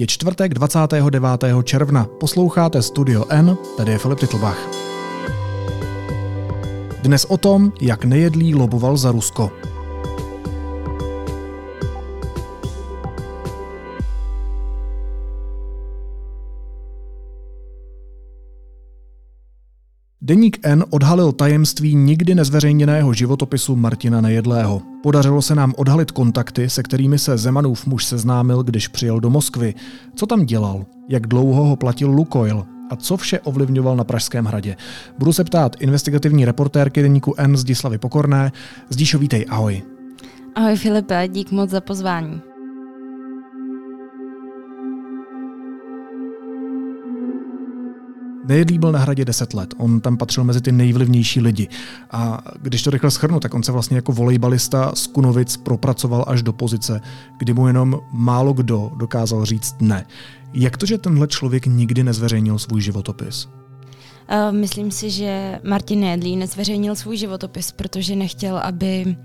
Je čtvrtek 29. června. Posloucháte Studio N, tady je Filip Titlbach. Dnes o tom, jak nejedlý loboval za Rusko. Deník N odhalil tajemství nikdy nezveřejněného životopisu Martina Nejedlého. Podařilo se nám odhalit kontakty, se kterými se Zemanův muž seznámil, když přijel do Moskvy. Co tam dělal? Jak dlouho ho platil Lukoil? A co vše ovlivňoval na Pražském hradě? Budu se ptát investigativní reportérky deníku N Zdislavy Pokorné. Zdíšo, vítej, ahoj. Ahoj Filipe, dík moc za pozvání. Nejedlý byl na hradě 10 let, on tam patřil mezi ty nejvlivnější lidi. A když to rychle schrnu, tak on se vlastně jako volejbalista z Kunovic propracoval až do pozice, kdy mu jenom málo kdo dokázal říct ne. Jak to, že tenhle člověk nikdy nezveřejnil svůj životopis? Myslím si, že Martin Nedlí nezveřejnil svůj životopis, protože nechtěl, aby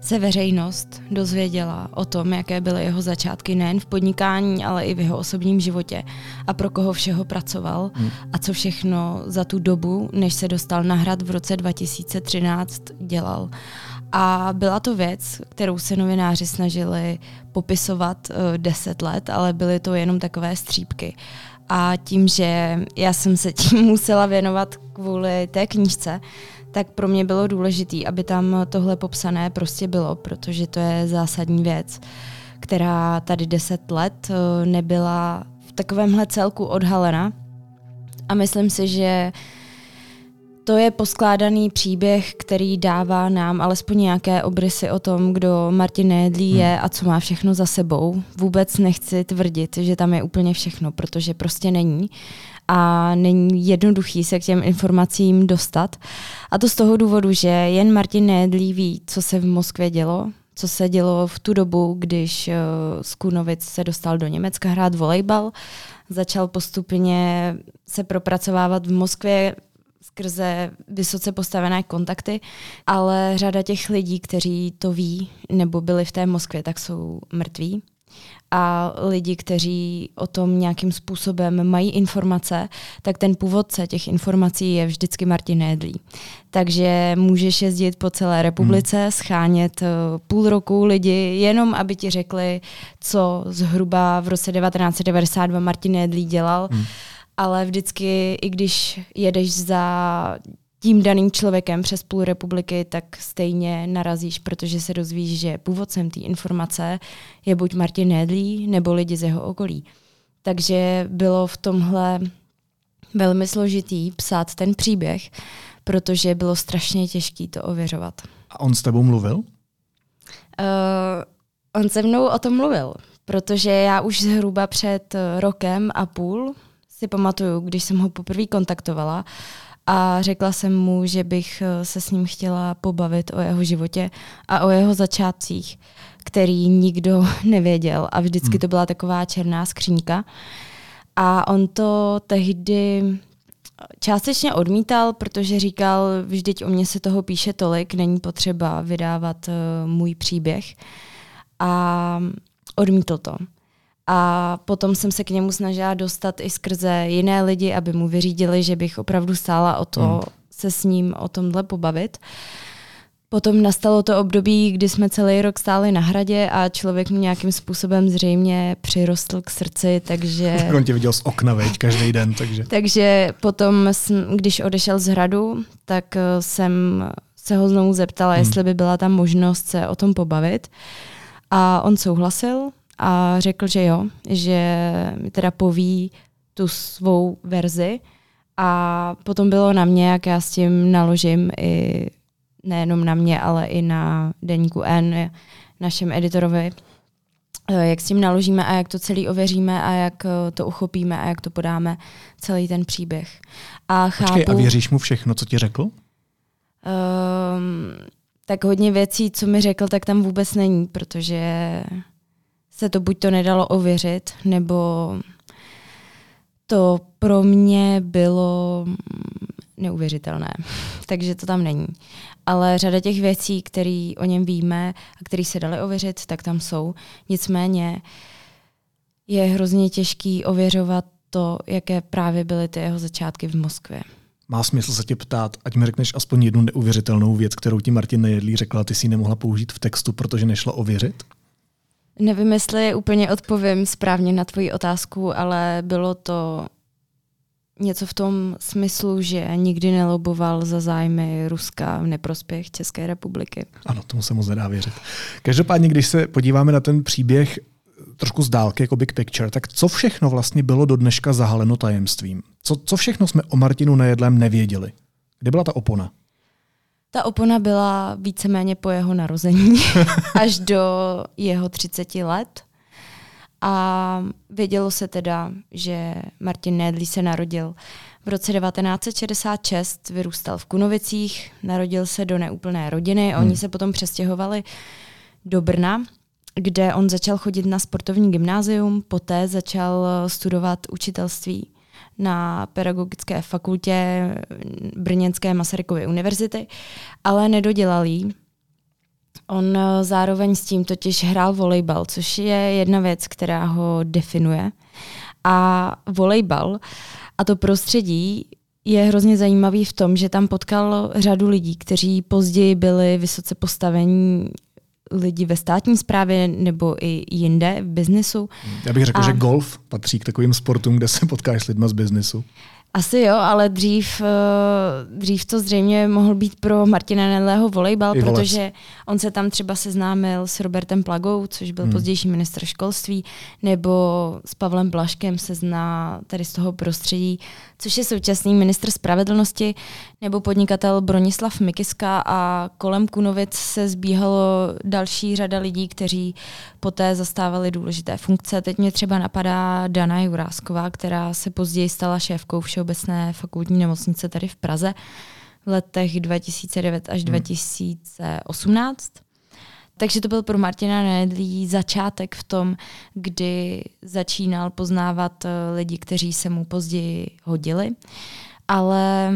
se veřejnost dozvěděla o tom, jaké byly jeho začátky nejen v podnikání, ale i v jeho osobním životě a pro koho všeho pracoval hmm. a co všechno za tu dobu, než se dostal na hrad v roce 2013, dělal. A byla to věc, kterou se novináři snažili popisovat uh, deset let, ale byly to jenom takové střípky. A tím, že já jsem se tím musela věnovat kvůli té knížce, tak pro mě bylo důležité, aby tam tohle popsané prostě bylo, protože to je zásadní věc, která tady deset let eh, nebyla v takovémhle celku odhalena. A myslím si, že to je poskládaný příběh, který dává nám alespoň nějaké obrysy o tom, kdo Martin Nedlí je hmm. a co má všechno za sebou. Vůbec nechci tvrdit, že tam je úplně všechno, protože prostě není a není jednoduchý se k těm informacím dostat. A to z toho důvodu, že jen Martin Nedlí ví, co se v Moskvě dělo, co se dělo v tu dobu, když uh, z se dostal do Německa hrát volejbal. Začal postupně se propracovávat v Moskvě skrze vysoce postavené kontakty, ale řada těch lidí, kteří to ví nebo byli v té Moskvě, tak jsou mrtví a lidi, kteří o tom nějakým způsobem mají informace, tak ten původce těch informací je vždycky Martin Nedlí. Takže můžeš jezdit po celé republice, hmm. schánět eh, půl roku lidi, jenom aby ti řekli, co zhruba v roce 1992 Martin Nedlí dělal. Hmm. Ale vždycky, i když jedeš za tím daným člověkem přes půl republiky, tak stejně narazíš, protože se dozvíš, že původcem té informace je buď Martin Nedlí, nebo lidi z jeho okolí. Takže bylo v tomhle velmi složitý psát ten příběh, protože bylo strašně těžké to ověřovat. A on s tebou mluvil? Uh, on se mnou o tom mluvil, protože já už zhruba před rokem a půl si pamatuju, když jsem ho poprvé kontaktovala, a řekla jsem mu, že bych eh, se s ním chtěla pobavit o jeho životě a o jeho začátcích, který nikdo nevěděl a vždycky hmm. to byla taková černá skřínka. A on to tehdy částečně odmítal, protože říkal, vždyť o mě se toho píše tolik, není potřeba vydávat uh, můj příběh. A odmítl to. A potom jsem se k němu snažila dostat i skrze jiné lidi, aby mu vyřídili, že bych opravdu stála o to hmm. se s ním o tomhle pobavit. Potom nastalo to období, kdy jsme celý rok stáli na hradě a člověk mu nějakým způsobem zřejmě přirostl k srdci, takže... On tě viděl z okna, veď, každý den, takže... takže potom, když odešel z hradu, tak eh, jsem se ho znovu zeptala, hmm. jestli by byla tam možnost se o tom pobavit. A on souhlasil, a řekl, že jo, že mi teda poví tu svou verzi a potom bylo na mě, jak já s tím naložím i nejenom na mě, ale i na deníku N, našem editorovi, eh, jak s tím naložíme a jak to celý ověříme a jak eh, to uchopíme a jak to podáme, celý ten příběh. A, chápu, Počkej, a věříš mu všechno, co ti řekl? Um, tak hodně věcí, co mi řekl, tak tam vůbec není, protože se to buď to nedalo ověřit, nebo to pro mě bylo neuvěřitelné. Takže to tam není. Ale řada těch věcí, které o něm víme a které se daly ověřit, tak tam jsou. Nicméně je hrozně těžký ověřovat to, jaké právě byly ty jeho začátky v Moskvě. Má smysl se tě ptát, ať mi řekneš aspoň jednu neuvěřitelnou věc, kterou ti Martin Nejedlý řekla, ty si ji nemohla použít v textu, protože nešlo ověřit? Nevím, jestli úplně odpovím správně na tvoji otázku, ale bylo to něco v tom smyslu, že nikdy neloboval za zájmy Ruska v neprospěch České republiky. Ano, tomu se moc nedá věřit. Každopádně, když se podíváme na ten příběh trošku z dálky, jako big picture, tak co všechno vlastně bylo do dneška zahaleno tajemstvím? Co, co všechno jsme o Martinu Nejedlém nevěděli? Kde byla ta opona? Ta opona byla víceméně po jeho narození až do jeho 30 let. A vědělo se teda, že Martin Nédlí se narodil v roce 1966, vyrůstal v Kunovicích, narodil se do neúplné rodiny, hmm. oni se potom přestěhovali do Brna, kde on začal chodit na sportovní gymnázium, poté začal studovat učitelství na pedagogické fakultě Brněnské Masarykovy univerzity, ale nedodělal jí. On eh, zároveň s tím totiž hrál volejbal, což je jedna věc, která ho definuje. A volejbal a to prostředí je hrozně zajímavý v tom, že tam potkal řadu lidí, kteří později byli vysoce postavení lidi ve státní správě nebo i jinde v biznesu. Já bych řekl, a... že golf patří k takovým sportům, kde se potkáš s lidmi z biznesu. Asi jo, ale dřív, uh, dřív to zřejmě mohl být pro Martina Nedlého volejbal, protože on se tam třeba seznámil s Robertem Plagou, což byl hmm. pozdější ministr školství, nebo s Pavlem Blaškem se zná tady z toho prostředí, což je současný ministr spravedlnosti, nebo podnikatel Bronislav Mikiska a kolem Kunovic se zbíhalo další řada lidí, kteří poté zastávali důležité funkce. Teď mě třeba napadá Dana Jurásková, která se později stala šéfkou Všeobecné fakultní nemocnice tady v Praze v letech 2009 až hmm. 2018. Takže to byl pro Martina Nedlí začátek v tom, kdy začínal poznávat eh, lidi, kteří se mu později hodili. Ale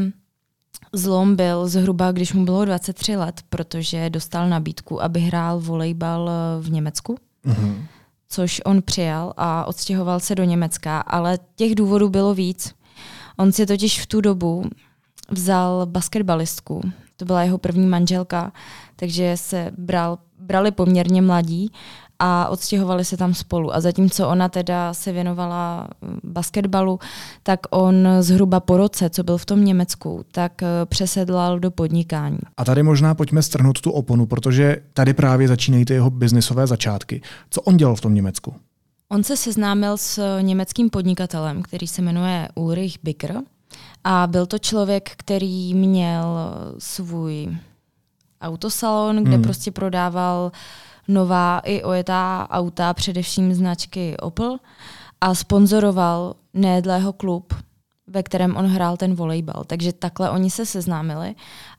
zlom byl zhruba, když mu bylo 23 let, protože dostal nabídku, aby hrál volejbal eh, v Německu. Mm-hmm. Což on přijal a odstěhoval se do Německa, ale těch důvodů bylo víc. On si totiž v tu dobu vzal basketbalistku. To byla jeho první manželka, takže se bral, brali poměrně mladí a odstěhovali se tam spolu. A zatímco ona teda se věnovala mm, basketbalu, tak on zhruba po roce, co byl v tom Německu, tak eh, přesedlal do podnikání. A tady možná pojďme strhnout tu oponu, protože tady právě začínají ty jeho biznisové začátky. Co on dělal v tom Německu? On se seznámil s německým podnikatelem, který se jmenuje Ulrich Bicker. A byl to člověk, který měl svůj autosalon, kde hmm. prostě prodával nová i ojetá auta, především značky Opel a sponzoroval Nédlého klub, ve kterém on hrál ten volejbal. Takže takhle oni se seznámili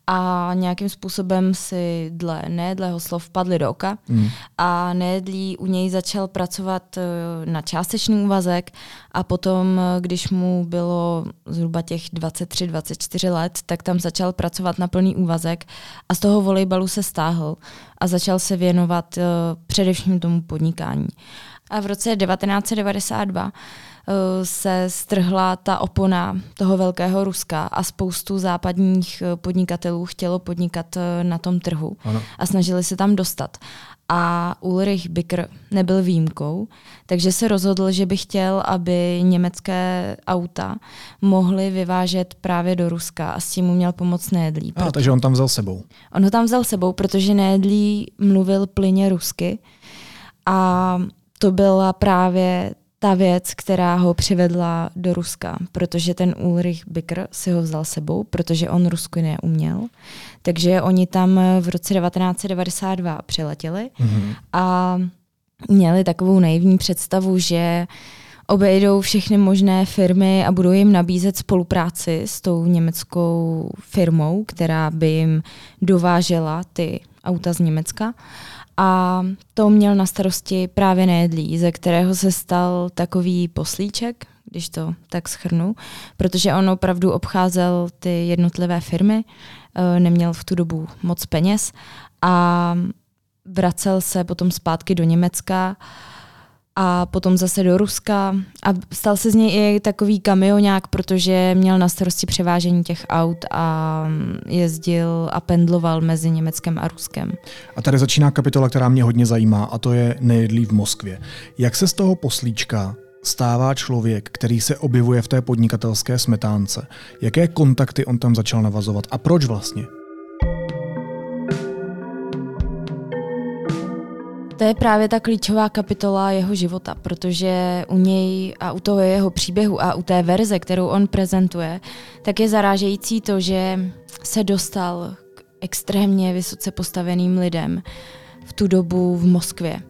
a nějakým způsobem si dle Nédlého slov padli do oka mm. a Nédlí u něj začal pracovat eh, na částečný úvazek a potom, eh, když mu bylo zhruba těch 23-24 let, tak tam začal pracovat na plný úvazek a z toho volejbalu se stáhl a začal se věnovat uh, především tomu podnikání. A v roce 1992 Eh, se strhla ta opona toho velkého Ruska a spoustu západních eh, podnikatelů chtělo podnikat eh, na tom trhu ano. a snažili se tam dostat. A Ulrich Bicker nebyl výjimkou, takže se rozhodl, že by chtěl, aby německé auta mohly vyvážet právě do Ruska a s tím mu měl pomoct Nédlí. A, takže on tam vzal sebou. On ho tam vzal sebou, protože Nédlí mluvil plyně rusky a to byla právě ta věc, která ho přivedla do Ruska, protože ten Ulrich Bicker si ho vzal sebou, protože on Rusku neuměl. Takže oni tam v roce 1992 přiletěli mm-hmm. a měli takovou naivní představu, že obejdou všechny možné firmy a budou jim nabízet spolupráci s tou německou firmou, která by jim dovážela ty auta z Německa a to měl na starosti právě Nejedlí, ze kterého se stal takový poslíček, když to tak schrnu, protože on opravdu obcházel ty jednotlivé firmy, eh, neměl v tu dobu moc peněz a vracel se potom zpátky do Německa a potom zase do Ruska a stal se z něj i takový kamionák, protože měl na starosti převážení těch aut a jezdil a pendloval mezi Německem a Ruskem. A tady začíná kapitola, která mě hodně zajímá a to je nejedlý v Moskvě. Jak se z toho poslíčka stává člověk, který se objevuje v té podnikatelské smetánce? Jaké kontakty on tam začal navazovat a proč vlastně? To je právě ta klíčová kapitola jeho života, protože u něj a u toho jeho příběhu a u té verze, kterou on prezentuje, tak je zarážející to, že se dostal k extrémně vysoce postaveným lidem v tu dobu v Moskvě,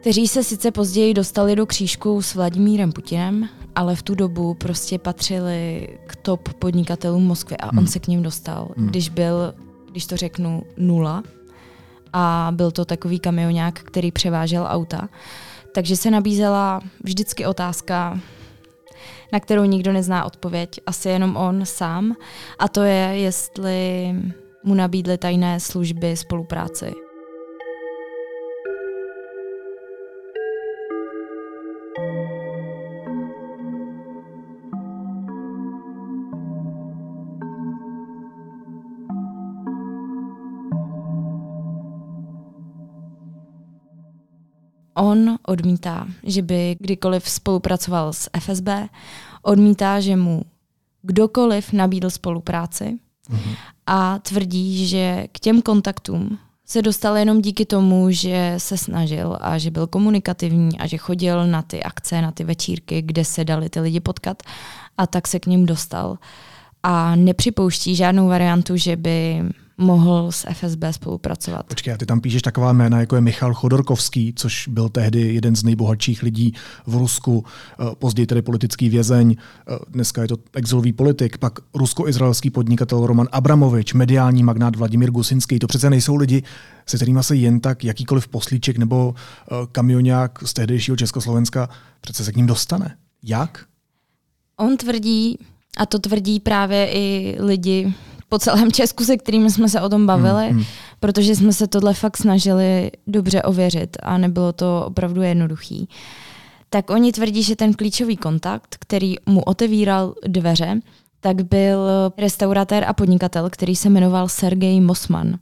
kteří se sice později dostali do křížku s Vladimírem Putinem, ale v tu dobu prostě patřili k top podnikatelům Moskvy a on hmm. se k ním dostal, hmm. když byl, když to řeknu, nula, a byl to takový kamionák, který převážel auta. Takže se nabízela vždycky otázka, na kterou nikdo nezná odpověď, asi jenom on sám, a to je, jestli mu nabídly tajné služby spolupráci. On odmítá, že by kdykoliv spolupracoval s FSB, odmítá, že mu kdokoliv nabídl spolupráci mm-hmm. a tvrdí, že k těm kontaktům se dostal jenom díky tomu, že se snažil a že byl komunikativní a že chodil na ty akce, na ty večírky, kde se dali ty lidi potkat a tak se k ním dostal. A nepřipouští žádnou variantu, že by mohl s FSB spolupracovat. Počkej, a ty tam píšeš taková jména, jako je Michal Chodorkovský, což byl tehdy jeden z nejbohatších lidí v Rusku, eh, později tedy politický vězeň, eh, dneska je to exilový politik, pak rusko-izraelský podnikatel Roman Abramovič, mediální magnát Vladimír Gusinský. To přece nejsou lidi, se kterými se jen tak jakýkoliv poslíček nebo eh, kamionák z tehdejšího Československa přece se k ním dostane. Jak? On tvrdí, a to tvrdí právě i lidi po celém Česku, se kterými jsme se o tom bavili, hmm, protože jsme se tohle fakt snažili dobře ověřit a nebylo to opravdu jednoduchý. Tak oni tvrdí, že ten klíčový kontakt, který mu otevíral dveře, tak byl restauratér a podnikatel, který se jmenoval Sergej Mosman.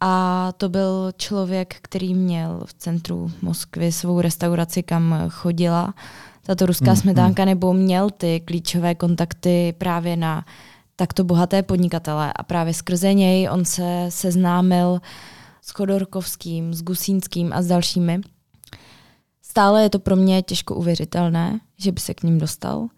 A to byl člověk, který měl v centru Moskvy svou restauraci, kam chodila tato ruská hmm, smetánka, hmm. nebo měl ty klíčové kontakty právě na takto bohaté podnikatele a právě skrze něj on se seznámil s Chodorkovským, s Gusínským a s dalšími. Stále je to pro mě těžko uvěřitelné, že by se k ním dostal,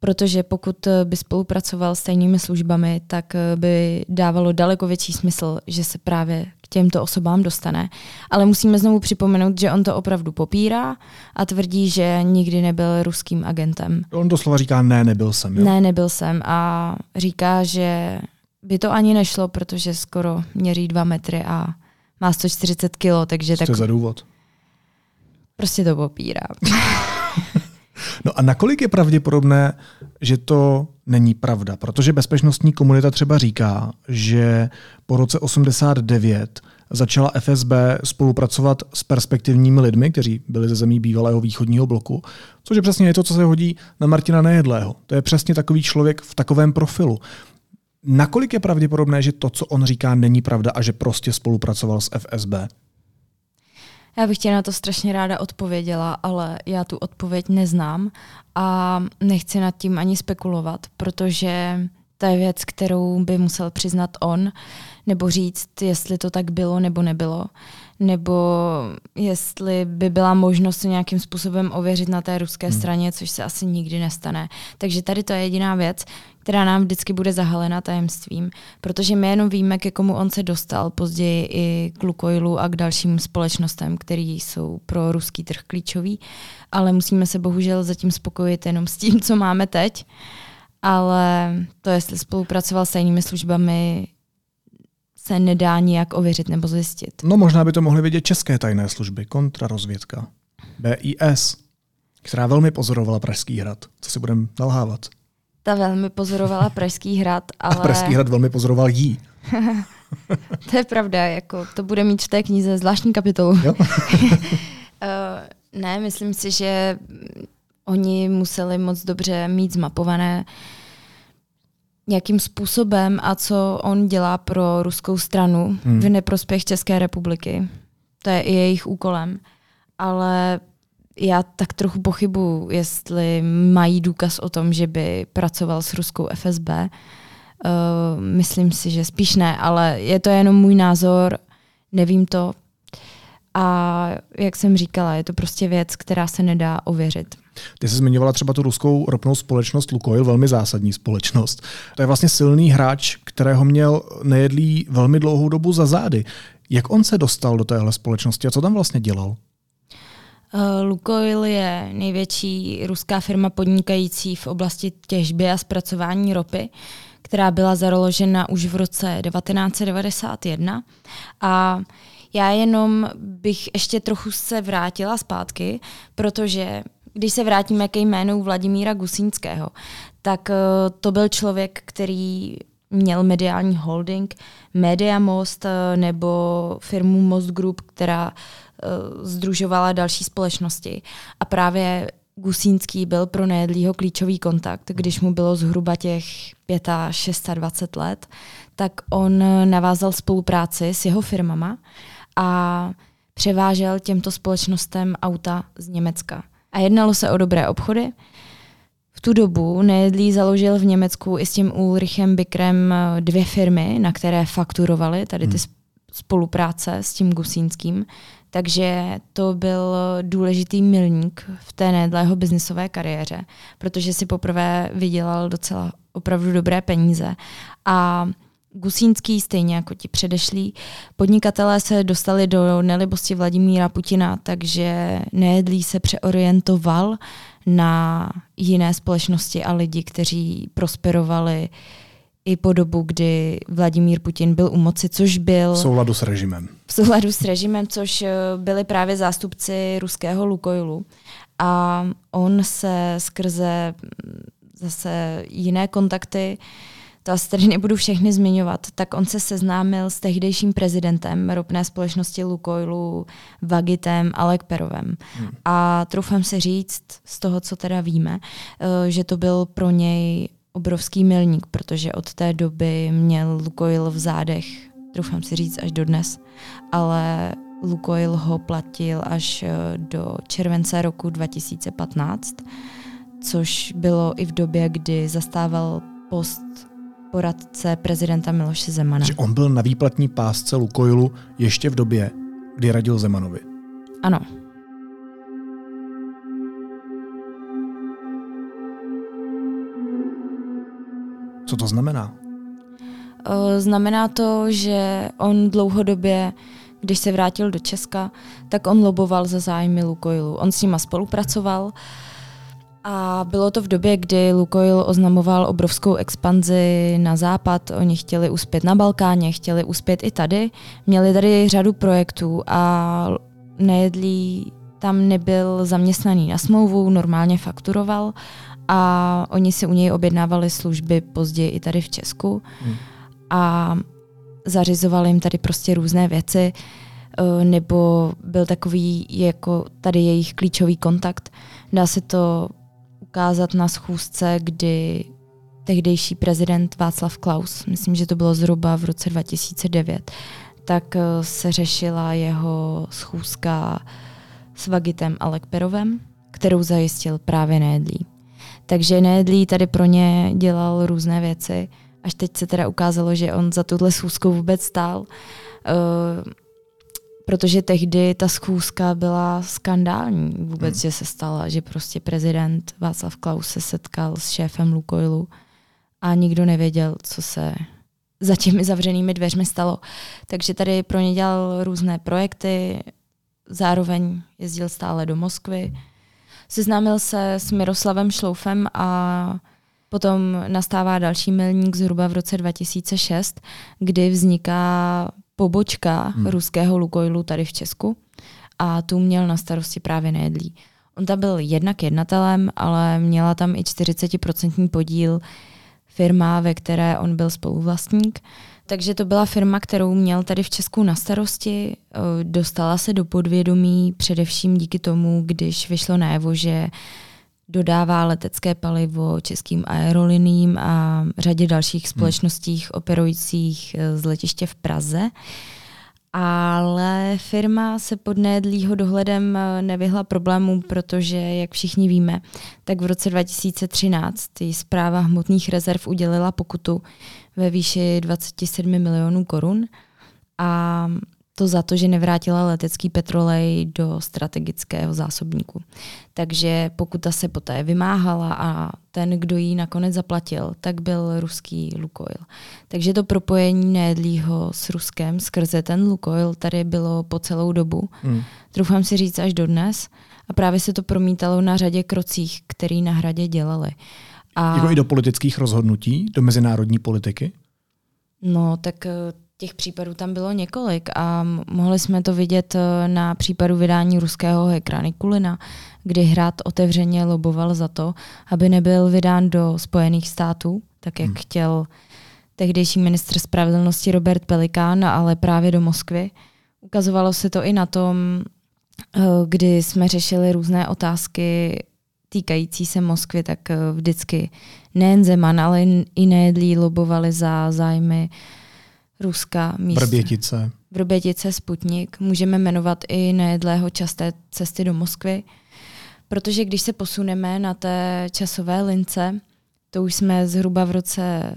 protože pokud by spolupracoval s tajnými službami, tak by dávalo daleko větší smysl, že se právě těmto osobám dostane. Ale musíme znovu připomenout, že on to opravdu popírá a tvrdí, že nikdy nebyl ruským agentem. On doslova říká, ne, nebyl jsem. Jo? Ne, nebyl jsem. A říká, že by to ani nešlo, protože skoro měří dva metry a má 140 kilo, takže tak... za důvod? Prostě to popírá. no a nakolik je pravděpodobné, že to není pravda? Protože bezpečnostní komunita třeba říká, že po roce 89 začala FSB spolupracovat s perspektivními lidmi, kteří byli ze zemí bývalého východního bloku, což je přesně to, co se hodí na Martina Nejedlého. To je přesně takový člověk v takovém profilu. Nakolik je pravděpodobné, že to, co on říká, není pravda a že prostě spolupracoval s FSB? Já bych tě na to strašně ráda odpověděla, ale já tu odpověď neznám a nechci nad tím ani spekulovat, protože to je věc, kterou by musel přiznat on, nebo říct, jestli to tak bylo nebo nebylo, nebo jestli by byla možnost nějakým způsobem ověřit na té ruské hmm. straně, což se asi nikdy nestane. Takže tady to je jediná věc, která nám vždycky bude zahalena tajemstvím, protože my jenom víme, ke komu on se dostal později i k Lukoilu a k dalším společnostem, které jsou pro ruský trh klíčový, ale musíme se bohužel zatím spokojit jenom s tím, co máme teď ale to, jestli spolupracoval s tajnými službami, se nedá nijak ověřit nebo zjistit. No možná by to mohly vidět české tajné služby, kontrarozvědka, BIS, která velmi pozorovala Pražský hrad. Co si budeme nalhávat? Ta velmi pozorovala Pražský hrad, ale... A Pražský hrad velmi pozoroval jí. to je pravda, jako to bude mít v té knize zvláštní kapitolu. Jo? Ne, myslím si, že oni museli moc dobře mít zmapované, jakým způsobem a co on dělá pro ruskou stranu hmm. v neprospěch České republiky. To je i jejich úkolem. Ale já tak trochu pochybuji, jestli mají důkaz o tom, že by pracoval s ruskou FSB. Uh, eh, myslím si, že spíš ne, ale je to jenom můj názor, nevím to. A jak jsem říkala, je to prostě věc, která se nedá ověřit. Ty jsi zmiňovala třeba tu ruskou ropnou společnost Lukoil, velmi zásadní společnost. To je vlastně silný hráč, kterého měl nejedlý velmi dlouhou dobu za zády. Jak on se dostal do téhle společnosti a co tam vlastně dělal? Uh, Lukoil je největší ruská firma podnikající v oblasti těžby a zpracování ropy, která byla založena už v roce 1991. A já jenom bych ještě trochu se vrátila zpátky, protože když se vrátíme ke jménu Vladimíra Gusínského, tak uh, to byl člověk, který měl mediální holding Media Most uh, nebo firmu Most Group, která združovala další společnosti. A právě Gusínský byl pro Nejedlýho klíčový kontakt, když mu bylo zhruba těch 25 let, tak on navázal spolupráci s jeho firmama a převážel těmto společnostem auta z Německa. A jednalo se o dobré obchody. V tu dobu Nejedlý založil v Německu i s tím Ulrichem Bikrem dvě firmy, na které fakturovali tady ty hmm. spolupráce s tím Gusínským. Takže to byl důležitý milník v té Nejedlého biznisové kariéře, protože si poprvé vydělal docela opravdu dobré peníze. A Gusínský, stejně jako ti předešlí. Podnikatelé se dostali do nelibosti Vladimíra Putina, takže Nejedlý se přeorientoval na jiné společnosti a lidi, kteří prosperovali i po dobu, kdy Vladimír Putin byl u moci, což byl... V souladu s režimem. V souladu s režimem, což eh, byli právě zástupci ruského Lukoilu. A on se skrze mm, zase jiné kontakty uh, to asi tady nebudu všechny zmiňovat, tak on se seznámil s tehdejším prezidentem ropné společnosti Lukoilu Vagitem Alekperovem. Hmm. A troufám se říct z toho, co teda víme, eh, že to byl pro něj obrovský milník, protože od té doby měl Lukoil v zádech, troufám si říct, až do dnes, ale Lukoil ho platil až eh, do července roku 2015, což bylo i v době, kdy zastával post poradce prezidenta Miloše Zemana. Že on byl na výplatní pásce Lukoilu ještě v době, kdy radil Zemanovi. Ano. Co to znamená? Znamená to, že on dlouhodobě, když se vrátil do Česka, tak on loboval za zájmy Lukoilu. On s nima spolupracoval, uh, a bylo to v době, kdy Lukoil oznamoval obrovskou expanzi na západ. Oni chtěli uspět na Balkáně, chtěli uspět i tady. Měli tady řadu projektů a nejedlí tam nebyl zaměstnaný na smlouvu, normálně fakturoval a oni si u něj objednávali služby později i tady v Česku hmm. a zařizovali jim tady prostě různé věci eh, nebo byl takový jako tady jejich klíčový kontakt. Dá se to ukázat na schůzce, kdy tehdejší prezident Václav Klaus, myslím, že to bylo zhruba v roce 2009, tak eh, se řešila jeho schůzka s Vagitem Alekperovem, kterou zajistil právě Nejedlí. Takže Nejedlí tady pro ně dělal různé věci, až teď se teda ukázalo, že on za tuhle schůzku vůbec stál. Uh, protože tehdy ta schůzka byla skandální vůbec, hmm. že se stala, že prostě prezident Václav Klaus se setkal s šéfem Lukoilu a nikdo nevěděl, co se za těmi zavřenými dveřmi stalo. Takže tady pro ně dělal různé projekty, zároveň jezdil stále do Moskvy. Seznámil se s Miroslavem Šloufem a potom nastává další milník zhruba v roce 2006, kdy vzniká pobočka hmm. ruského Lukoilu tady v Česku a tu měl na starosti právě Nejedlí. On tam byl jednak jednatelem, ale měla tam i 40% podíl firma, ve které on byl spoluvlastník, Takže to byla firma, kterou měl tady v Česku na starosti. Eh, dostala se do podvědomí především díky tomu, když vyšlo najevo, že dodává letecké palivo českým aeroliním a řadě dalších hmm. společností operujících eh, z letiště v Praze. Ale firma se pod Nédlýho dohledem eh, nevyhla problémů, protože, jak všichni víme, tak v roce 2013 zpráva hmotných rezerv udělila pokutu ve výši 27 milionů korun a to za to, že nevrátila letecký petrolej do strategického zásobníku. Takže pokuta se poté vymáhala a ten, kdo ji nakonec zaplatil, tak byl ruský Lukoil. Takže to propojení nejedlýho s Ruskem skrze ten Lukoil tady bylo po celou dobu. Hmm. Troufám si říct až dodnes. A právě se to promítalo na řadě krocích, který na hradě dělali. A... Jako i do politických rozhodnutí, do mezinárodní politiky? No, tak eh, těch případů tam bylo několik a mohli jsme to vidět eh, na případu vydání ruského hekra Nikulina, kdy Hrad otevřeně loboval za to, aby nebyl vydán do Spojených států, tak jak hmm. chtěl tehdejší ministr spravedlnosti Robert Pelikán, ale právě do Moskvy. Ukazovalo se to i na tom, eh, kdy jsme řešili různé otázky týkající se Moskvy, tak eh, vždycky nejen Zeman, ale i nejedlí lobovali za zájmy Ruska. Míst. Vrbětice. Vrbětice, Sputnik. Můžeme jmenovat i nejedlého časté cesty do Moskvy, protože když se posuneme na té časové lince, to už jsme zhruba v roce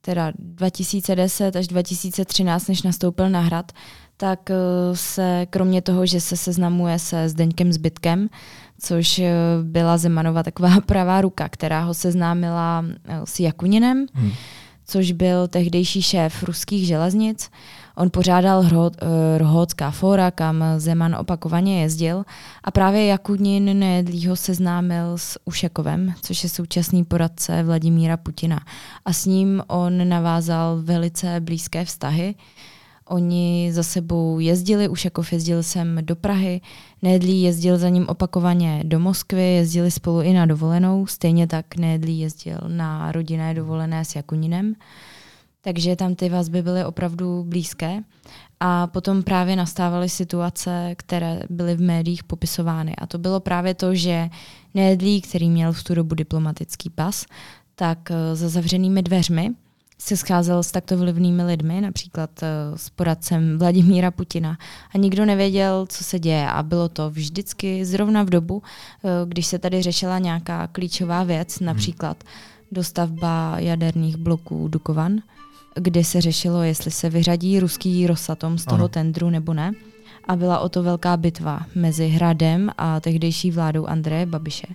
teda 2010 až 2013, než nastoupil na hrad, tak eh, se kromě toho, že se seznamuje se Zdeňkem Zbytkem, což eh, byla Zemanova taková pravá ruka, která ho seznámila eh, s Jakuninem, hmm. Což byl tehdejší šéf ruských železnic. On pořádal Rhodská fóra, kam Zeman opakovaně jezdil a právě Jakunin nejedlý seznámil s Ušakovem, což je současný poradce Vladimíra Putina. A s ním on navázal velice blízké vztahy. Oni za sebou jezdili, už jako jezdil jsem do Prahy, Nedlí jezdil za ním opakovaně do Moskvy, jezdili spolu i na dovolenou, stejně tak Nedlí jezdil na rodinné dovolené s Jakuninem. Takže tam ty vazby byly opravdu blízké. A potom právě nastávaly situace, které byly v médiích popisovány. A to bylo právě to, že Nedlí, který měl v tu dobu diplomatický pas, tak eh, za zavřenými dveřmi se scházel s takto vlivnými lidmi, například uh, s poradcem Vladimíra Putina a nikdo nevěděl, co se děje a bylo to vždycky zrovna v dobu, uh, když se tady řešila nějaká klíčová věc, hmm. například dostavba jaderných bloků Dukovan, kdy se řešilo, jestli se vyřadí ruský Rosatom z toho ano. tendru nebo ne. A byla o to velká bitva mezi Hradem a tehdejší vládou Andreje Babiše.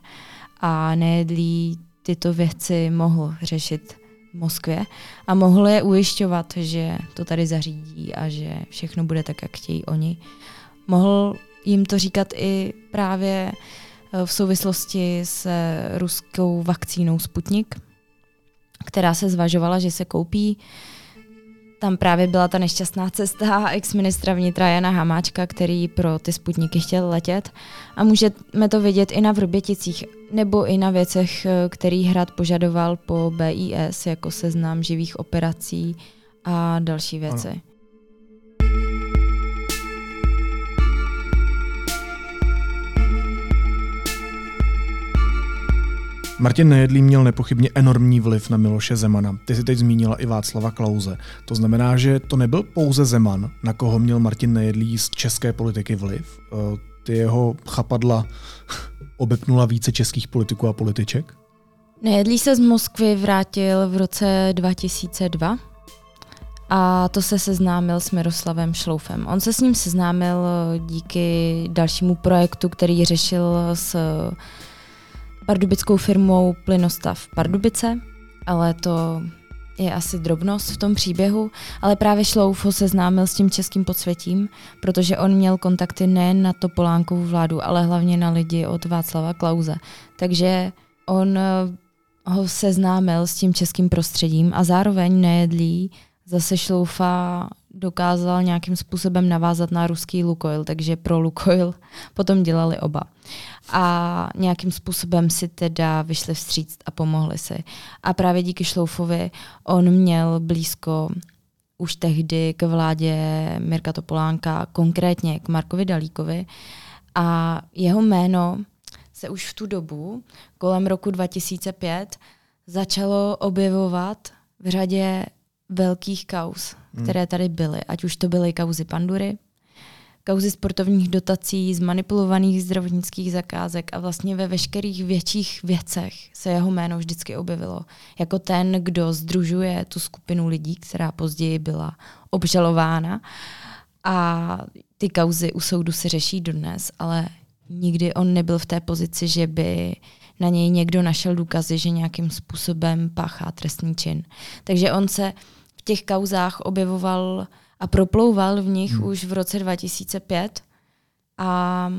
A nejedlí tyto věci mohl řešit Moskvě a mohl je ujišťovat, že to tady zařídí a že všechno bude tak, jak chtějí oni. Mohl jim to říkat i právě eh, v souvislosti s ruskou vakcínou Sputnik, která se zvažovala, že se koupí tam právě byla ta nešťastná cesta ex-ministra vnitra Jana Hamáčka, který pro ty sputníky chtěl letět. A můžeme to vidět i na Vrběticích, nebo i na věcech, který hrad požadoval po BIS, jako seznam živých operací a další věci. Ano. Martin Nejedlý měl nepochybně enormní vliv na Miloše Zemana. Ty si teď zmínila i Václava Klauze. To znamená, že to nebyl pouze Zeman, na koho měl Martin Nejedlý z české politiky vliv. Eh, ty jeho chapadla obepnula více českých politiků a političek? Nejedlý se z Moskvy vrátil v roce 2002 a to se seznámil s Miroslavem Šloufem. On se s ním seznámil díky dalšímu projektu, který řešil s pardubickou firmou Plynostav Pardubice, ale to je asi drobnost v tom příběhu, ale právě Šlouf ho seznámil s tím českým podsvětím, protože on měl kontakty nejen na Topolánkovu vládu, ale hlavně na lidi od Václava Klauze. Takže on eh, ho seznámil s tím českým prostředím a zároveň nejedlí zase Šloufa dokázal nějakým způsobem navázat na ruský Lukoil, takže pro Lukoil potom dělali oba. A nějakým způsobem si teda vyšli vstříct a pomohli si. A právě díky Šloufovi on měl blízko už tehdy k vládě Mirka Topolánka, konkrétně k Markovi Dalíkovi. A jeho jméno se už v tu dobu, kolem roku 2005, začalo objevovat v řadě velkých kauz, hmm. které tady byly. Ať už to byly kauzy Pandury, kauzy sportovních dotací, zmanipulovaných zdravotnických zakázek a vlastně ve veškerých větších věcech se jeho jméno vždycky objevilo. Jako ten, kdo združuje tu skupinu lidí, která později byla obžalována. A ty kauzy u soudu se řeší dodnes, ale nikdy on nebyl v té pozici, že by na něj někdo našel důkazy, že nějakým způsobem páchá trestný čin. Takže on se v těch kauzách objevoval a proplouval v nich hmm. už v roce 2005 a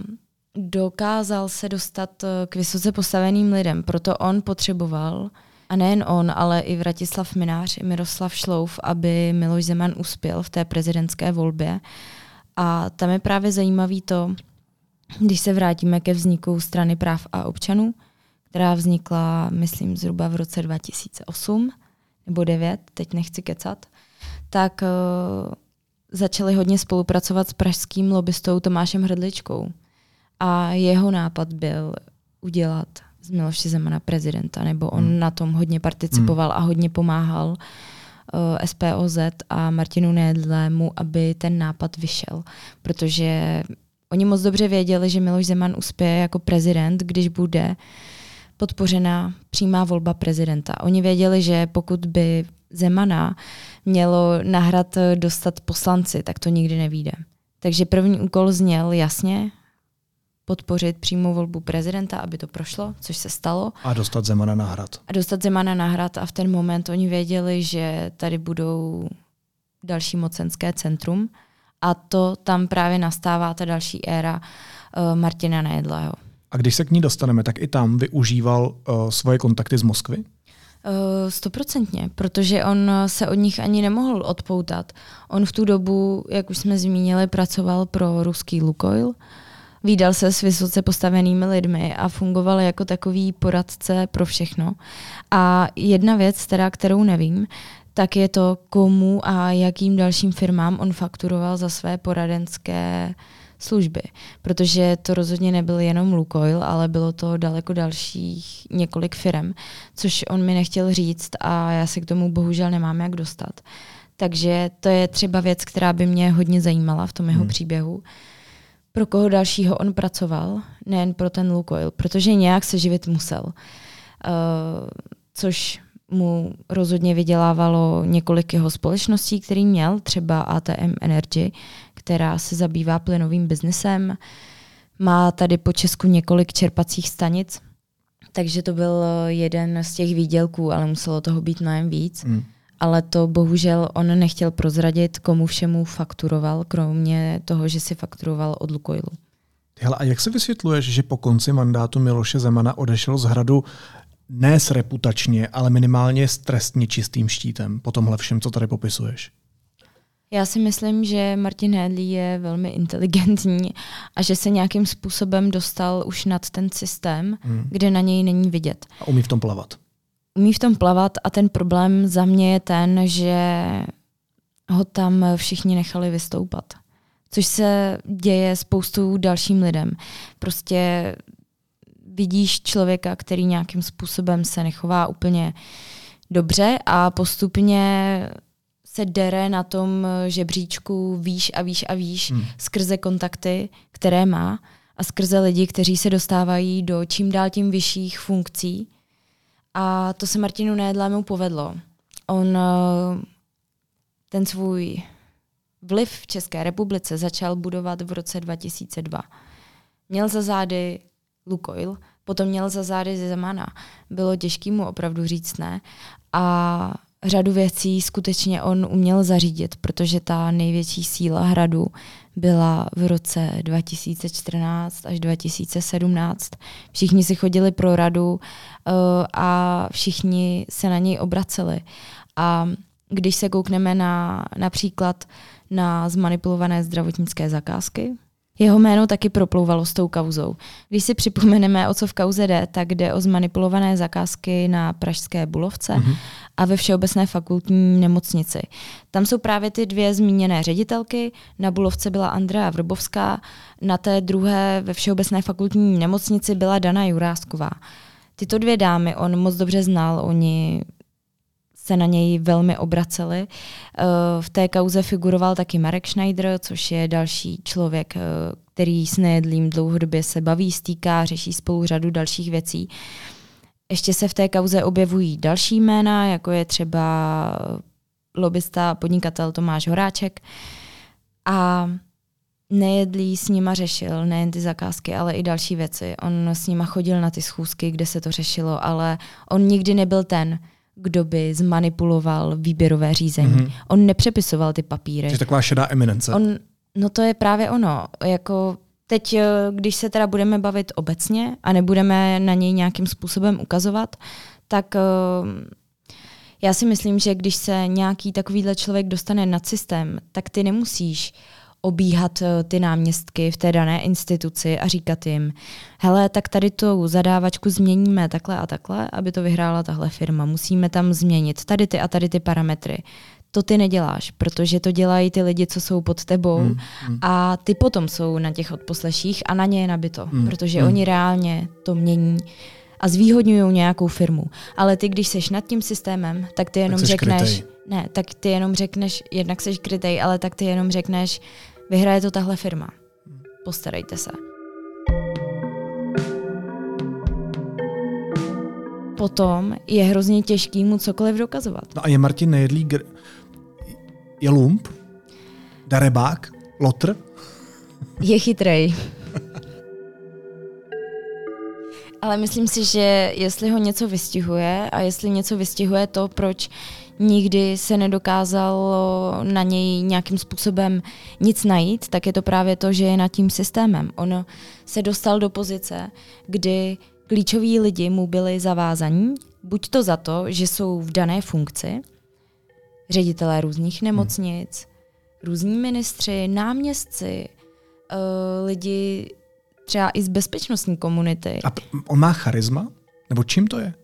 dokázal se dostat eh, k vysoce postaveným lidem. Proto on potřeboval, a nejen on, ale i Vratislav Minář, i Miroslav Šlouf, aby Miloš Zeman uspěl v té prezidentské volbě. A tam je právě zajímavý to, když se vrátíme ke vzniku strany práv a občanů, která vznikla, myslím, zhruba v roce 2008 nebo 9, teď nechci kecat, tak uh, začali hodně spolupracovat s pražským lobbystou Tomášem Hrdličkou. A jeho nápad byl udělat z Miloše Zemana prezidenta, nebo on hmm. na tom hodně participoval hmm. a hodně pomáhal uh, eh, SPOZ a Martinu Nédlému, aby ten nápad vyšel. Protože oni moc dobře věděli, že Miloš Zeman uspěje jako prezident, když bude podpořena přímá volba prezidenta. Oni věděli, že pokud by Zemana mělo nahrad dostat poslanci, tak to nikdy nevíde. Takže první úkol zněl jasně podpořit přímou volbu prezidenta, aby to prošlo, což se stalo. A dostat Zemana na hrad. A dostat Zemana na hrad a v ten moment oni věděli, že tady budou další mocenské centrum a to tam právě nastává ta další éra uh, Martina Nejedlého. A když se k ní dostaneme, tak i tam využíval uh, svoje kontakty z Moskvy? Eh, stoprocentně, uh, protože on se od nich ani nemohl odpoutat. On v tu dobu, jak už jsme zmínili, pracoval pro ruský Lukoil, výdal se s vysoce postavenými lidmi a fungoval jako takový poradce pro všechno. A jedna věc, teda, kterou nevím, tak je to, komu a jakým dalším firmám on fakturoval za své poradenské služby, protože to rozhodně nebyl jenom Lukoil, ale bylo to daleko dalších několik firm, což on mi nechtěl říct a já se k tomu bohužel nemám jak dostat. Takže to je třeba věc, která by mě hodně zajímala v tom jeho hmm. příběhu. Pro koho dalšího on pracoval, nejen pro ten Lukoil, protože nějak se živit musel. Uh, což mu rozhodně vydělávalo několik jeho společností, který měl, třeba ATM Energy, která se zabývá plynovým biznesem. Má tady po Česku několik čerpacích stanic, takže to byl jeden z těch výdělků, ale muselo toho být mnohem víc. Mm. Ale to bohužel on nechtěl prozradit, komu všemu fakturoval, kromě toho, že si fakturoval od Lukoilu. Hele, a jak se vysvětluješ, že po konci mandátu Miloše Zemana odešel z hradu ne s reputačně, ale minimálně s trestně čistým štítem po tomhle všem, co tady popisuješ? Já si myslím, že Martin Hedley je velmi inteligentní a že se nějakým způsobem dostal už nad ten systém, hmm. kde na něj není vidět. A umí v tom plavat. Umí v tom plavat a ten problém za mě je ten, že ho tam všichni nechali vystoupat. Což se děje spoustu dalším lidem. Prostě vidíš člověka, který nějakým způsobem se nechová úplně dobře a postupně se dere na tom žebříčku výš a výš a výš hmm. skrze kontakty, které má a skrze lidi, kteří se dostávají do čím dál tím vyšších funkcí. A to se Martinu Nédlému povedlo. On eh, ten svůj vliv v České republice začal budovat v roce 2002. Měl za zády Lukoil, potom měl za zády Zemana. Bylo těžké mu opravdu říct ne. A řadu věcí skutečně on uměl zařídit, protože ta největší síla hradu byla v roce 2014 až 2017. Všichni si chodili pro radu uh, a všichni se na něj obraceli. A když se koukneme na například na zmanipulované zdravotnické zakázky, jeho jméno taky proplouvalo s tou kauzou. Když si připomeneme, o co v kauze jde, tak jde o zmanipulované zakázky na pražské Bulovce mm-hmm. a ve Všeobecné fakultní nemocnici. Tam jsou právě ty dvě zmíněné ředitelky. Na Bulovce byla Andrea Vrbovská, na té druhé ve Všeobecné fakultní nemocnici byla Dana Jurásková. Tyto dvě dámy on moc dobře znal, oni se na něj velmi obraceli. Eh, v té kauze figuroval taky Marek Schneider, což je další člověk, eh, který s nejedlým dlouhodobě se baví, stýká, řeší spolu řadu dalších věcí. Ještě se v té kauze objevují další jména, jako je třeba lobista a podnikatel Tomáš Horáček. A nejedlý s nima řešil nejen ty zakázky, ale i další věci. On s nima chodil na ty schůzky, kde se to řešilo, ale on nikdy nebyl ten, kdo by zmanipuloval výběrové řízení. Mm-hmm. On nepřepisoval ty papíry. Je taková šedá eminence. On, no to je právě ono. Jako teď, eh, když se teda budeme bavit obecně a nebudeme na něj nějakým způsobem ukazovat, tak uh, já si myslím, že když se nějaký takovýhle člověk dostane nad systém, tak ty nemusíš obíhat eh, ty náměstky v té dané instituci a říkat jim, hele, tak tady tu zadávačku změníme takhle a takhle, aby to vyhrála tahle firma. Musíme tam změnit tady ty a tady ty parametry. To ty neděláš, protože to dělají ty lidi, co jsou pod tebou hmm, hmm. a ty potom jsou na těch odposleších a na ně je nabito, hmm, protože hmm. oni reálně to mění a zvýhodňují nějakou firmu. Ale ty, když seš nad tím systémem, tak ty jenom tak řekneš, krytej. ne, tak ty jenom řekneš, jednak seš krytej, ale tak ty jenom řekneš, vyhraje to tahle firma. Postarejte se. Potom je hrozně těžký mu cokoliv dokazovat. No a je Martin Nejedlý, gr- je lump? Darebák? Lotr? Je chytrej. Ale myslím si, že jestli ho něco vystihuje a jestli něco vystihuje to, proč nikdy se nedokázalo na něj nějakým způsobem nic najít, tak je to právě to, že je nad tím systémem. On se dostal do pozice, kdy klíčoví lidi mu byli zavázaní, buď to za to, že jsou v dané funkci, ředitelé různých nemocnic, hmm. různí ministři, náměstci, uh, lidi třeba i z bezpečnostní komunity. A on má charisma? Nebo čím to je?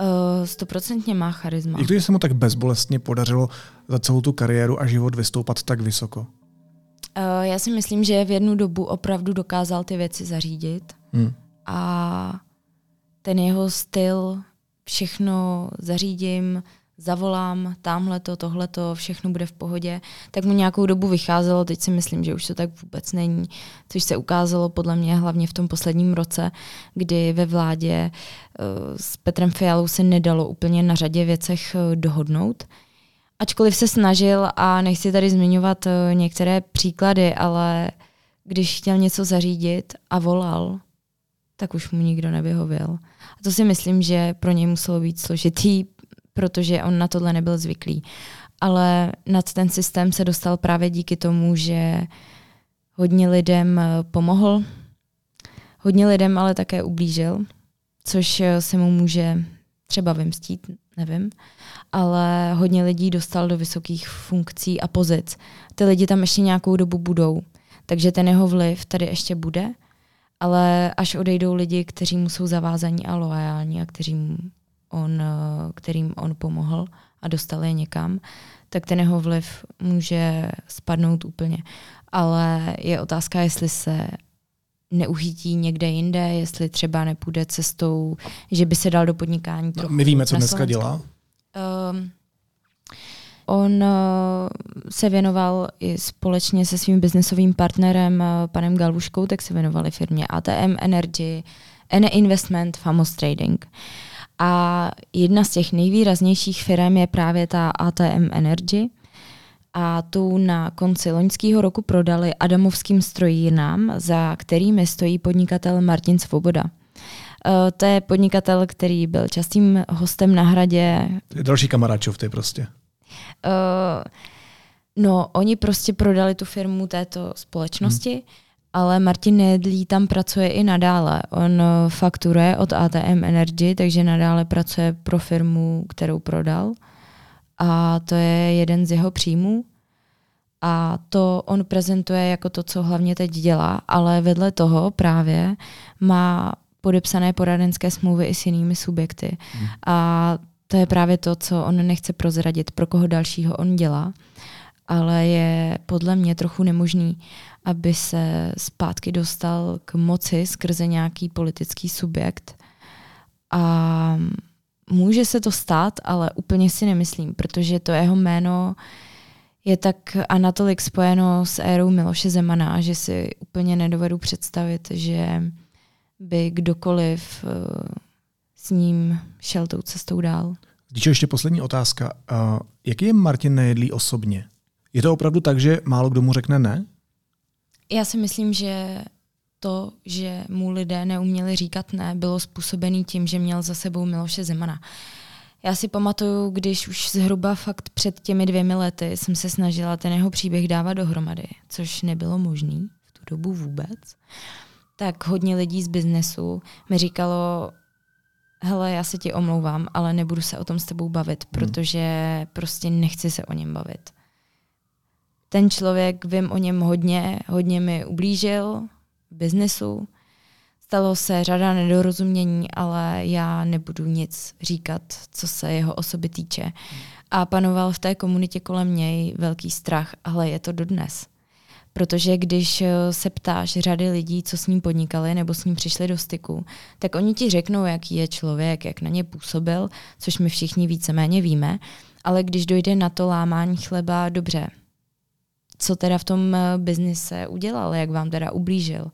Eh, stoprocentně má charisma. Jak to, že se mu tak bezbolestně podařilo za celou tu kariéru a život vystoupat tak vysoko? Uh, já si myslím, že v jednu dobu opravdu dokázal ty věci zařídit hmm. a ten jeho styl, všechno zařídím, zavolám, tamhle to, tohle to, všechno bude v pohodě, tak mu nějakou dobu vycházelo, teď si myslím, že už to tak vůbec není, což se ukázalo podle mě hlavně v tom posledním roce, kdy ve vládě uh, s Petrem Fialou se nedalo úplně na řadě věcech uh, dohodnout. Ačkoliv se snažil a nechci tady zmiňovat uh, některé příklady, ale když chtěl něco zařídit a volal, tak už mu nikdo nevyhověl. A to si myslím, že pro něj muselo být složitý protože on na tohle nebyl zvyklý. Ale nad ten systém se dostal právě díky tomu, že hodně lidem eh, pomohl, hodně lidem ale také ublížil, což eh, se mu může třeba vymstít, nevím, ale hodně lidí dostal do vysokých funkcí a pozic. Ty lidi tam ještě nějakou dobu budou, takže ten jeho vliv tady ještě bude, ale až odejdou lidi, kteří mu jsou zavázaní a loajální a kteří mu on, eh, kterým on pomohl a dostal je někam, tak ten jeho vliv může spadnout úplně. Ale je otázka, jestli se neuchytí někde jinde, jestli třeba nepůjde cestou, že by se dal do podnikání. No, my víme, co dneska dělá. Um, on uh, se věnoval i společně se svým biznesovým partnerem uh, panem Galvuškou, tak se věnovali firmě ATM Energy, Ene Investment, Famos Trading. Uh, a jedna z těch nejvýraznějších firm je právě ta ATM Energy. A tu na konci loňského roku prodali Adamovským strojírnám, za kterými stojí podnikatel Martin Svoboda. Uh, to je podnikatel, který byl častým hostem na hradě. Další kamaráčov, ty prostě. Uh, no, oni prostě prodali tu firmu této společnosti. Hmm ale Martin Nedlí tam pracuje i nadále. On eh, fakturuje od ATM Energy, takže nadále pracuje pro firmu, kterou prodal. A to je jeden z jeho příjmů. A to on prezentuje jako to, co hlavně teď dělá, ale vedle toho právě má podepsané poradenské smlouvy i s jinými subjekty. Hmm. A to je právě to, co on nechce prozradit, pro koho dalšího on dělá, ale je podle mě trochu nemožný, aby se zpátky dostal k moci skrze nějaký politický subjekt. A může se to stát, ale úplně si nemyslím, protože to jeho jméno je tak a natolik spojeno s érou Miloše Zemana, že si úplně nedovedu představit, že by kdokoliv uh, s ním šel tou cestou dál. Díče, ještě poslední otázka. Uh, jaký je Martin Nejedlý osobně? Je to opravdu tak, že málo kdo mu řekne ne? Já si myslím, že to, že mu lidé neuměli říkat ne, bylo způsobený tím, že měl za sebou Miloše Zemana. Já si pamatuju, když už zhruba fakt před těmi dvěmi lety jsem se snažila ten jeho příběh dávat dohromady, což nebylo možné v tu dobu vůbec, tak hodně lidí z biznesu mi říkalo, hele, já se ti omlouvám, ale nebudu se o tom s tebou bavit, hmm. protože prostě nechci se o něm bavit. Ten člověk, vím o něm hodně, hodně mi ublížil v biznesu, stalo se řada nedorozumění, ale já nebudu nic říkat, co se jeho osoby týče. A panoval v té komunitě kolem něj velký strach, ale je to dodnes. Protože když eh, se ptáš řady lidí, co s ním podnikali nebo s ním přišli do styku, tak oni ti řeknou, jaký je člověk, jak na ně působil, což my všichni víceméně víme, ale když dojde na to lámání chleba, dobře, co teda v tom eh, biznise udělal, jak vám teda ublížil,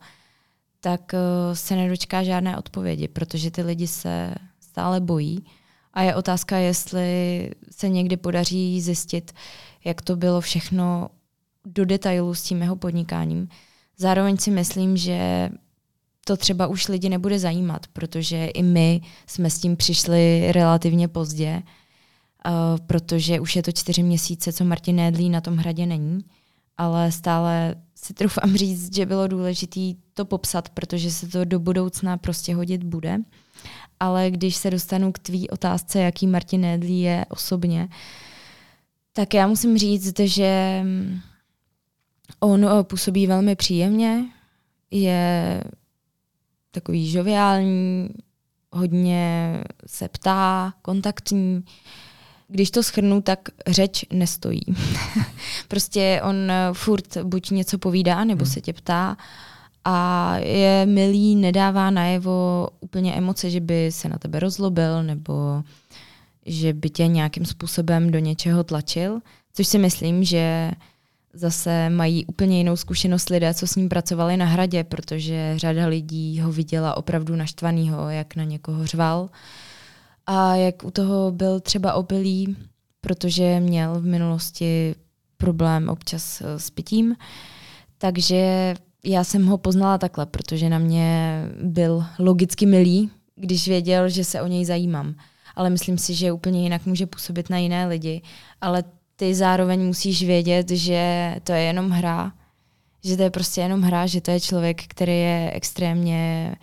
tak eh, se nedočká žádné odpovědi, protože ty lidi se stále bojí. A je otázka, jestli se někdy podaří zjistit, jak to bylo všechno do detailu s tím jeho podnikáním. Zároveň si myslím, že to třeba už lidi nebude zajímat, protože i my jsme s tím přišli relativně pozdě, uh, protože už je to čtyři měsíce, co Martin Nédlí na tom hradě není, ale stále si troufám říct, že bylo důležité to popsat, protože se to do budoucna prostě hodit bude. Ale když se dostanu k tvý otázce, jaký Martin Nédlí je osobně, tak já musím říct, že On eh, působí velmi příjemně, je takový žoviální, hodně se ptá, kontaktní. Když to schrnu, tak řeč nestojí. prostě on eh, furt buď něco povídá, nebo hmm. se tě ptá a je milý, nedává najevo úplně emoce, že by se na tebe rozlobil nebo že by tě nějakým způsobem do něčeho tlačil, což si myslím, že zase mají úplně jinou zkušenost lidé, co s ním pracovali na hradě, protože řada lidí ho viděla opravdu naštvanýho, jak na někoho řval a jak u toho byl třeba obilý, protože měl v minulosti problém občas s pitím. Takže já jsem ho poznala takhle, protože na mě byl logicky milý, když věděl, že se o něj zajímám. Ale myslím si, že úplně jinak může působit na jiné lidi. Ale ty zároveň musíš vědět, že to je jenom hra, že to je prostě jenom hra, že to je člověk, který je extrémně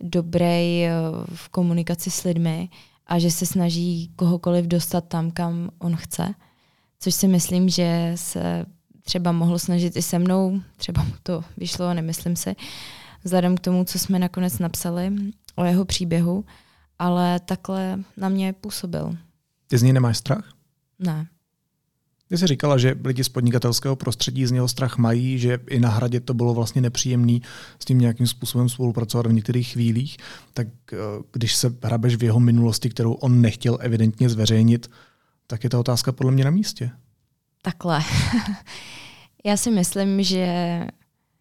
dobrý eh, v komunikaci s lidmi a že se snaží kohokoliv dostat tam, kam on chce. Což si myslím, že se třeba mohl snažit i se mnou, třeba mu to vyšlo, nemyslím si, vzhledem k tomu, co jsme nakonec napsali o jeho příběhu, ale takhle na mě působil. Ty z něj nemáš strach? Ne. Ty jsi říkala, že lidi z podnikatelského prostředí z něho strach mají, že i na hradě to bylo vlastně nepříjemný s tím nějakým způsobem spolupracovat v některých chvílích. Tak eh, když se hrabeš v jeho minulosti, kterou on nechtěl evidentně zveřejnit, tak je ta otázka podle mě na místě. Takhle. Já si myslím, že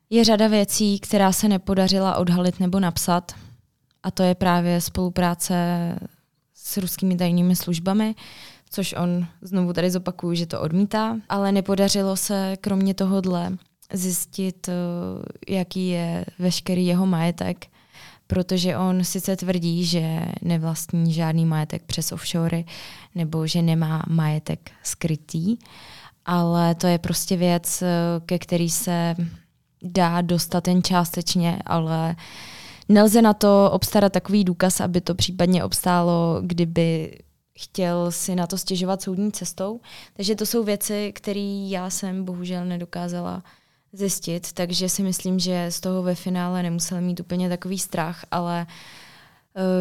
je řada věcí, která se nepodařila odhalit nebo napsat. A to je právě spolupráce s ruskými tajnými službami, což on znovu tady zopakuju, že to odmítá, ale nepodařilo se kromě tohohle zjistit, eh, jaký je veškerý jeho majetek, protože on sice tvrdí, že nevlastní žádný majetek přes offshory nebo že nemá majetek skrytý, ale to je prostě věc, eh, ke který se dá dostat jen částečně, ale nelze na to obstarat takový důkaz, aby to případně obstálo, kdyby chtěl si na to stěžovat soudní cestou. Takže to jsou věci, které já jsem bohužel nedokázala zjistit, takže si myslím, že z toho ve finále nemusel mít úplně takový strach, ale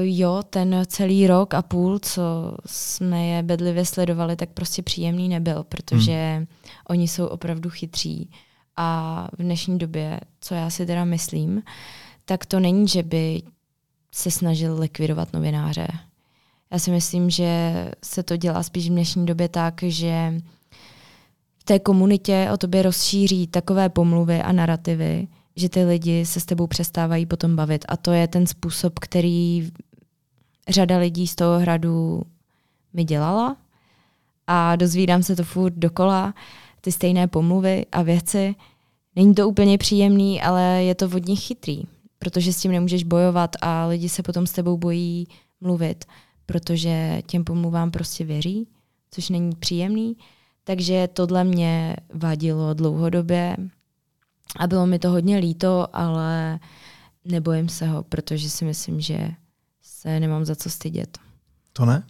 jo, ten celý rok a půl, co jsme je bedlivě sledovali, tak prostě příjemný nebyl, protože hmm. oni jsou opravdu chytří. A v dnešní době, co já si teda myslím, tak to není, že by se snažil likvidovat novináře. Já si myslím, že se to dělá spíš v dnešní době tak, že v té komunitě o tobě rozšíří takové pomluvy a narrativy, že ty lidi se s tebou přestávají potom bavit. A to je ten způsob, který řada lidí z toho hradu mi dělala. A dozvídám se to furt dokola, ty stejné pomluvy a věci. Není to úplně příjemný, ale je to od nich chytrý, protože s tím nemůžeš bojovat a lidi se potom s tebou bojí mluvit, protože těm pomluvám prostě věří, což není příjemný. Takže tohle mě vadilo dlouhodobě a bylo mi to hodně líto, ale nebojím se ho, protože si myslím, že se nemám za co stydět. To ne?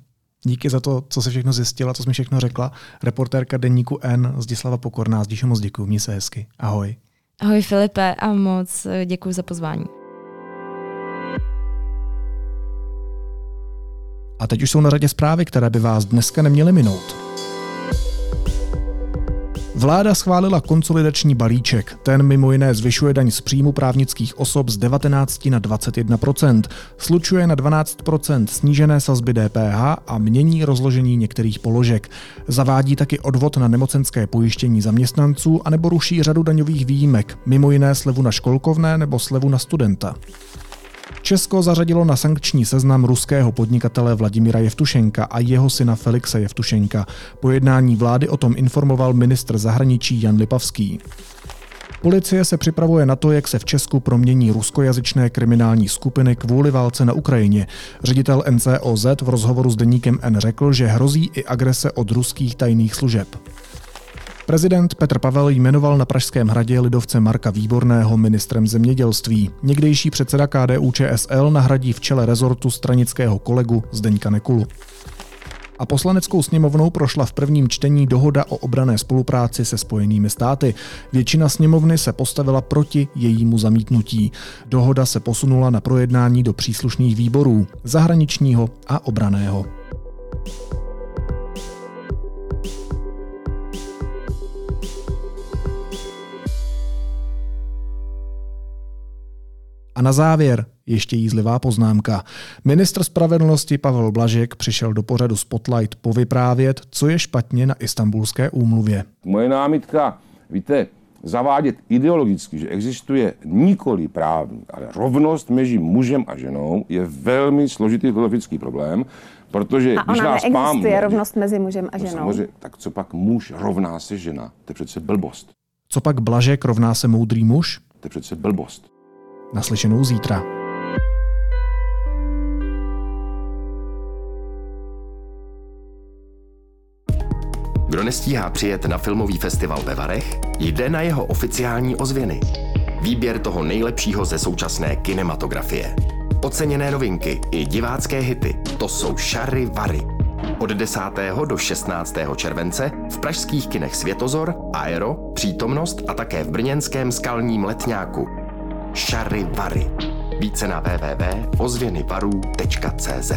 Díky za to, co se všechno zjistila, co jsi mi všechno řekla. Reportérka Deníku N. Zdislava Pokorná. Zdíše moc děkuji, měj se hezky. Ahoj. Ahoj Filipe a moc děkuji za pozvání. A teď už jsou na řadě zprávy, které by vás dneska neměly minout. Vláda schválila konsolidační balíček. Ten mimo jiné zvyšuje daň z příjmu právnických osob z 19 na 21% slučuje na 12% snížené sazby DPH a mění rozložení některých položek. Zavádí taky odvod na nemocenské pojištění zaměstnanců anebo ruší řadu daňových výjimek, mimo jiné slevu na školkovné nebo slevu na studenta. Česko zařadilo na sankční seznam ruského podnikatele Vladimira Jevtušenka a jeho syna Felixe Jevtušenka. Po jednání vlády o tom informoval ministr zahraničí Jan Lipavský. Policie se připravuje na to, jak se v Česku promění ruskojazyčné kriminální skupiny kvůli válce na Ukrajině. Ředitel NCOZ v rozhovoru s deníkem N řekl, že hrozí i agrese od ruských tajných služeb. Prezident Petr Pavel jmenoval na Pražském hradě lidovce Marka Výborného ministrem zemědělství. Někdejší předseda KDU ČSL nahradí v čele rezortu stranického kolegu Zdeňka Nekulu. A poslaneckou sněmovnou prošla v prvním čtení dohoda o obrané spolupráci se Spojenými státy. Většina sněmovny se postavila proti jejímu zamítnutí. Dohoda se posunula na projednání do příslušných výborů zahraničního a obraného. A na závěr ještě jízlivá poznámka. Ministr spravedlnosti Pavel Blažek přišel do pořadu Spotlight povyprávět, co je špatně na istambulské úmluvě. Moje námitka, víte, zavádět ideologicky, že existuje nikoli právní, ale rovnost mezi mužem a ženou, je velmi složitý filozofický problém, protože a když ona nás neexistuje pán, rovnost mezi mužem a no ženou. samozřejmě, tak co pak muž rovná se žena? To je přece blbost. Co pak Blažek rovná se moudrý muž? To je přece blbost. Naslyšenou zítra. Kdo nestíhá přijet na filmový festival ve Varech, jde na jeho oficiální ozvěny. Výběr toho nejlepšího ze současné kinematografie. Oceněné novinky i divácké hity, to jsou Šary Vary. Od 10. do 16. července v pražských kinech Světozor, Aero, Přítomnost a také v brněnském skalním letňáku. Šary Vary. Více na www.ozvěnyvarů.cz